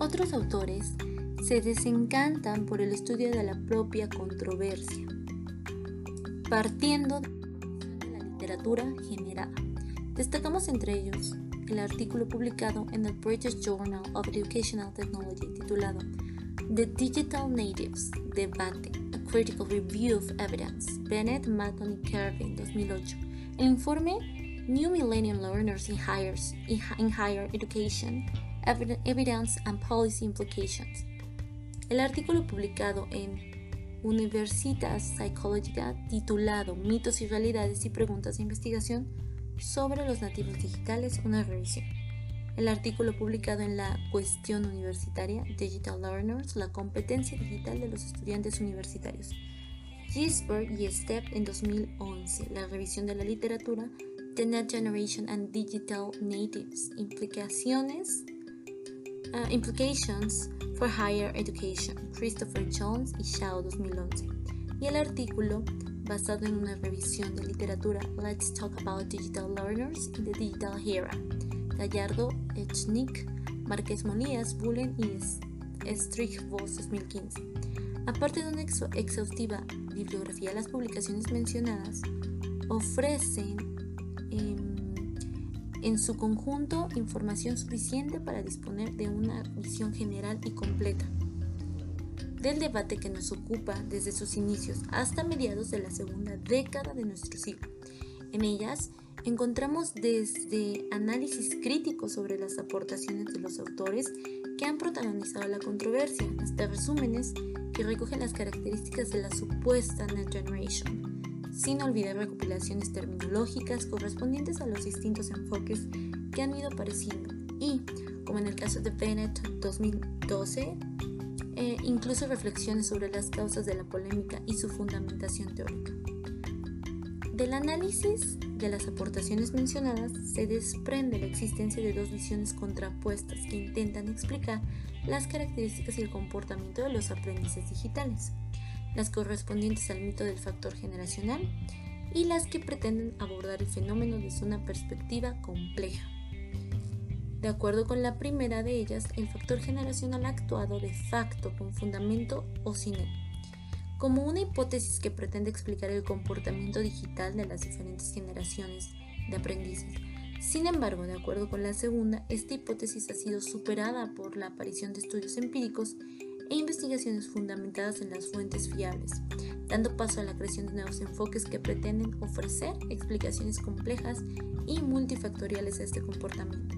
Otros autores se desencantan por el estudio de la propia controversia, partiendo de la literatura generada. Destacamos entre ellos el artículo publicado en el British Journal of Educational Technology titulado The Digital Natives Debate, a Critical Review of Evidence, Bennett, Matton y Kervin, 2008. El informe New Millennium Learners in Higher, in Higher Education, Evidence and Policy Implications. El artículo publicado en Universitas Psychologica titulado Mitos y realidades y preguntas de investigación sobre los nativos digitales, una revisión. El artículo publicado en la Cuestión Universitaria Digital Learners, la competencia digital de los estudiantes universitarios. Gisberg y Step en 2011, la revisión de la literatura The Net Generation and Digital Natives, implicaciones Uh, implications for Higher Education, Christopher Jones y Shao 2011, y el artículo basado en una revisión de literatura Let's Talk About Digital Learners in the Digital Era, Gallardo, Echnik, Márquez Molías, Bullen y Strichvos 2015. Aparte de una exhaustiva bibliografía, las publicaciones mencionadas ofrecen em, en su conjunto información suficiente para disponer de una visión general y completa del debate que nos ocupa desde sus inicios hasta mediados de la segunda década de nuestro siglo. En ellas encontramos desde análisis críticos sobre las aportaciones de los autores que han protagonizado la controversia, hasta resúmenes que recogen las características de la supuesta Net Generation sin olvidar recopilaciones terminológicas correspondientes a los distintos enfoques que han ido apareciendo y, como en el caso de Bennett 2012, eh, incluso reflexiones sobre las causas de la polémica y su fundamentación teórica. Del análisis de las aportaciones mencionadas se desprende la existencia de dos visiones contrapuestas que intentan explicar las características y el comportamiento de los aprendices digitales las correspondientes al mito del factor generacional y las que pretenden abordar el fenómeno desde una perspectiva compleja. De acuerdo con la primera de ellas, el factor generacional ha actuado de facto con fundamento o sin él, como una hipótesis que pretende explicar el comportamiento digital de las diferentes generaciones de aprendices. Sin embargo, de acuerdo con la segunda, esta hipótesis ha sido superada por la aparición de estudios empíricos e investigaciones fundamentadas en las fuentes fiables, dando paso a la creación de nuevos enfoques que pretenden ofrecer explicaciones complejas y multifactoriales a este comportamiento.